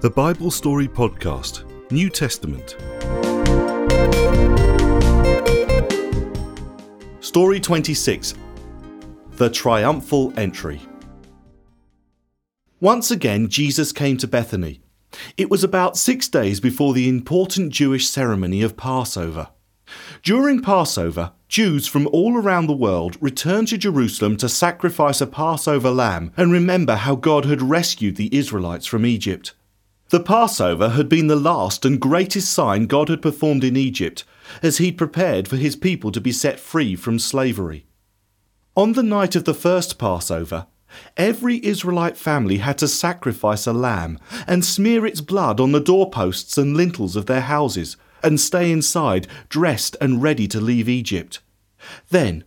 The Bible Story Podcast, New Testament. Story 26 The Triumphal Entry. Once again, Jesus came to Bethany. It was about six days before the important Jewish ceremony of Passover. During Passover, Jews from all around the world returned to Jerusalem to sacrifice a Passover lamb and remember how God had rescued the Israelites from Egypt. The Passover had been the last and greatest sign God had performed in Egypt, as he'd prepared for his people to be set free from slavery. On the night of the first Passover, every Israelite family had to sacrifice a lamb and smear its blood on the doorposts and lintels of their houses and stay inside, dressed and ready to leave Egypt. Then,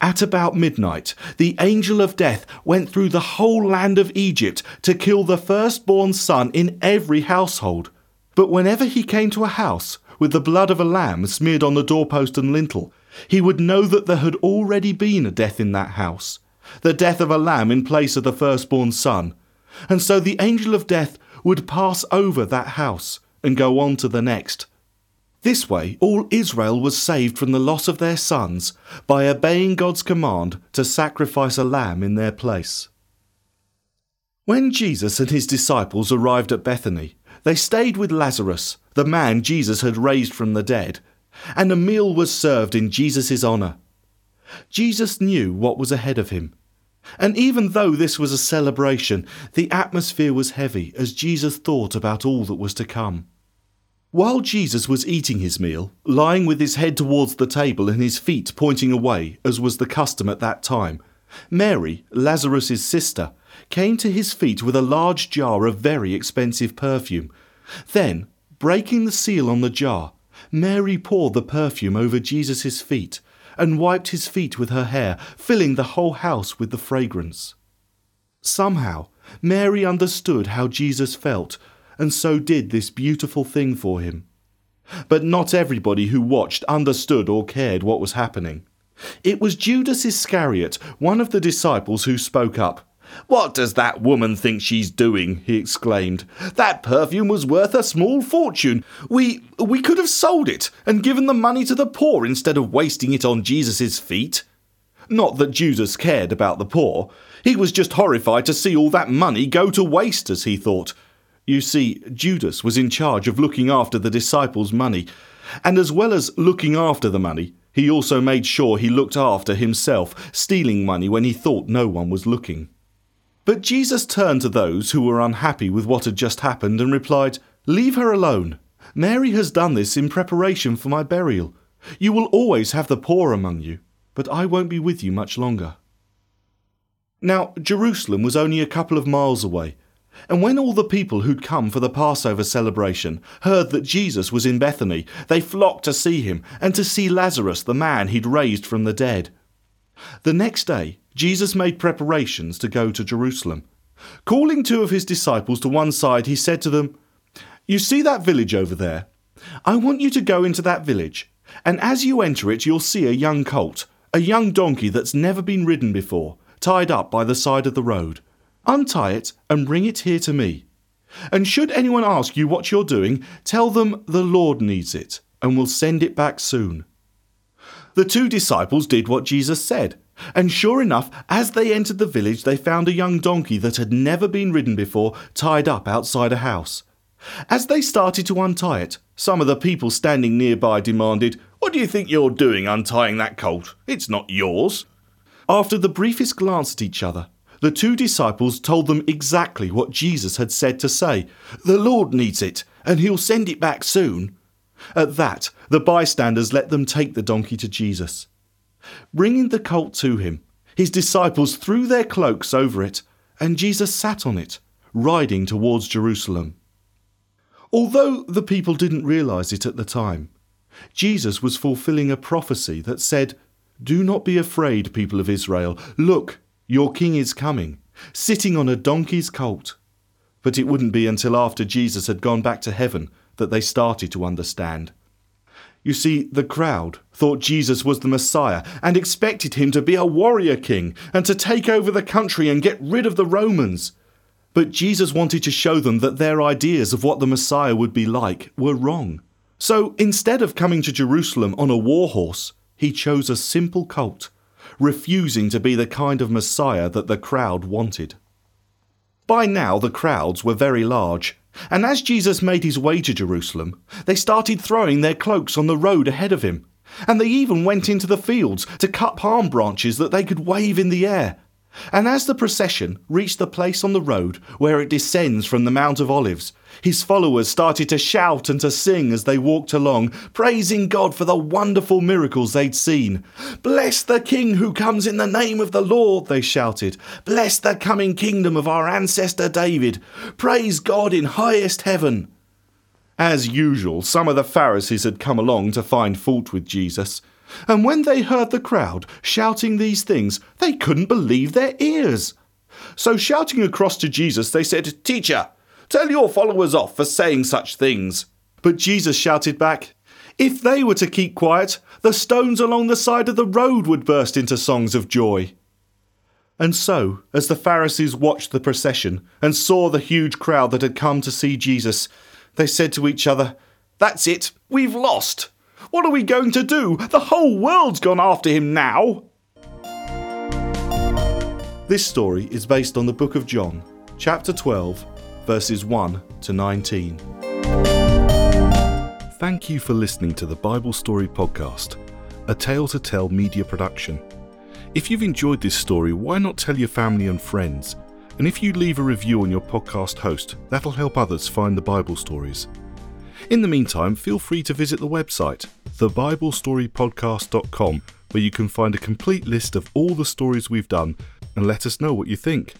at about midnight, the angel of death went through the whole land of Egypt to kill the firstborn son in every household. But whenever he came to a house with the blood of a lamb smeared on the doorpost and lintel, he would know that there had already been a death in that house, the death of a lamb in place of the firstborn son. And so the angel of death would pass over that house and go on to the next. This way, all Israel was saved from the loss of their sons by obeying God's command to sacrifice a lamb in their place. When Jesus and his disciples arrived at Bethany, they stayed with Lazarus, the man Jesus had raised from the dead, and a meal was served in Jesus' honour. Jesus knew what was ahead of him. And even though this was a celebration, the atmosphere was heavy as Jesus thought about all that was to come. While Jesus was eating his meal, lying with his head towards the table and his feet pointing away, as was the custom at that time, Mary, Lazarus's sister, came to his feet with a large jar of very expensive perfume. Then, breaking the seal on the jar, Mary poured the perfume over Jesus' feet and wiped his feet with her hair, filling the whole house with the fragrance. Somehow, Mary understood how Jesus felt and so did this beautiful thing for him. But not everybody who watched understood or cared what was happening. It was Judas Iscariot, one of the disciples, who spoke up. What does that woman think she's doing? he exclaimed. That perfume was worth a small fortune. We we could have sold it and given the money to the poor instead of wasting it on Jesus' feet. Not that Judas cared about the poor. He was just horrified to see all that money go to waste, as he thought. You see, Judas was in charge of looking after the disciples' money, and as well as looking after the money, he also made sure he looked after himself, stealing money when he thought no one was looking. But Jesus turned to those who were unhappy with what had just happened and replied, Leave her alone. Mary has done this in preparation for my burial. You will always have the poor among you, but I won't be with you much longer. Now, Jerusalem was only a couple of miles away, and when all the people who'd come for the Passover celebration heard that Jesus was in Bethany, they flocked to see him and to see Lazarus, the man he'd raised from the dead. The next day, Jesus made preparations to go to Jerusalem. Calling two of his disciples to one side, he said to them, You see that village over there? I want you to go into that village, and as you enter it, you'll see a young colt, a young donkey that's never been ridden before, tied up by the side of the road. Untie it and bring it here to me. And should anyone ask you what you're doing, tell them the Lord needs it and will send it back soon. The two disciples did what Jesus said, and sure enough, as they entered the village, they found a young donkey that had never been ridden before tied up outside a house. As they started to untie it, some of the people standing nearby demanded, What do you think you're doing untying that colt? It's not yours. After the briefest glance at each other, the two disciples told them exactly what Jesus had said to say The Lord needs it, and he'll send it back soon. At that, the bystanders let them take the donkey to Jesus. Bringing the colt to him, his disciples threw their cloaks over it, and Jesus sat on it, riding towards Jerusalem. Although the people didn't realize it at the time, Jesus was fulfilling a prophecy that said, Do not be afraid, people of Israel. Look, your king is coming, sitting on a donkey's colt. But it wouldn't be until after Jesus had gone back to heaven that they started to understand. You see, the crowd thought Jesus was the Messiah and expected him to be a warrior king and to take over the country and get rid of the Romans. But Jesus wanted to show them that their ideas of what the Messiah would be like were wrong. So instead of coming to Jerusalem on a war horse, he chose a simple colt, refusing to be the kind of Messiah that the crowd wanted. By now, the crowds were very large, and as Jesus made his way to Jerusalem, they started throwing their cloaks on the road ahead of him, and they even went into the fields to cut palm branches that they could wave in the air and as the procession reached the place on the road where it descends from the Mount of Olives, his followers started to shout and to sing as they walked along, praising God for the wonderful miracles they'd seen. Bless the King who comes in the name of the Lord, they shouted. Bless the coming kingdom of our ancestor David. Praise God in highest heaven. As usual, some of the Pharisees had come along to find fault with Jesus. And when they heard the crowd shouting these things, they couldn't believe their ears. So, shouting across to Jesus, they said, Teacher, tell your followers off for saying such things. But Jesus shouted back, If they were to keep quiet, the stones along the side of the road would burst into songs of joy. And so, as the Pharisees watched the procession and saw the huge crowd that had come to see Jesus, they said to each other, That's it, we've lost. What are we going to do? The whole world's gone after him now. This story is based on the book of John, chapter 12, verses 1 to 19. Thank you for listening to the Bible Story Podcast, a tale to tell media production. If you've enjoyed this story, why not tell your family and friends? And if you leave a review on your podcast host, that'll help others find the Bible stories. In the meantime, feel free to visit the website, thebiblestorypodcast.com, where you can find a complete list of all the stories we've done and let us know what you think.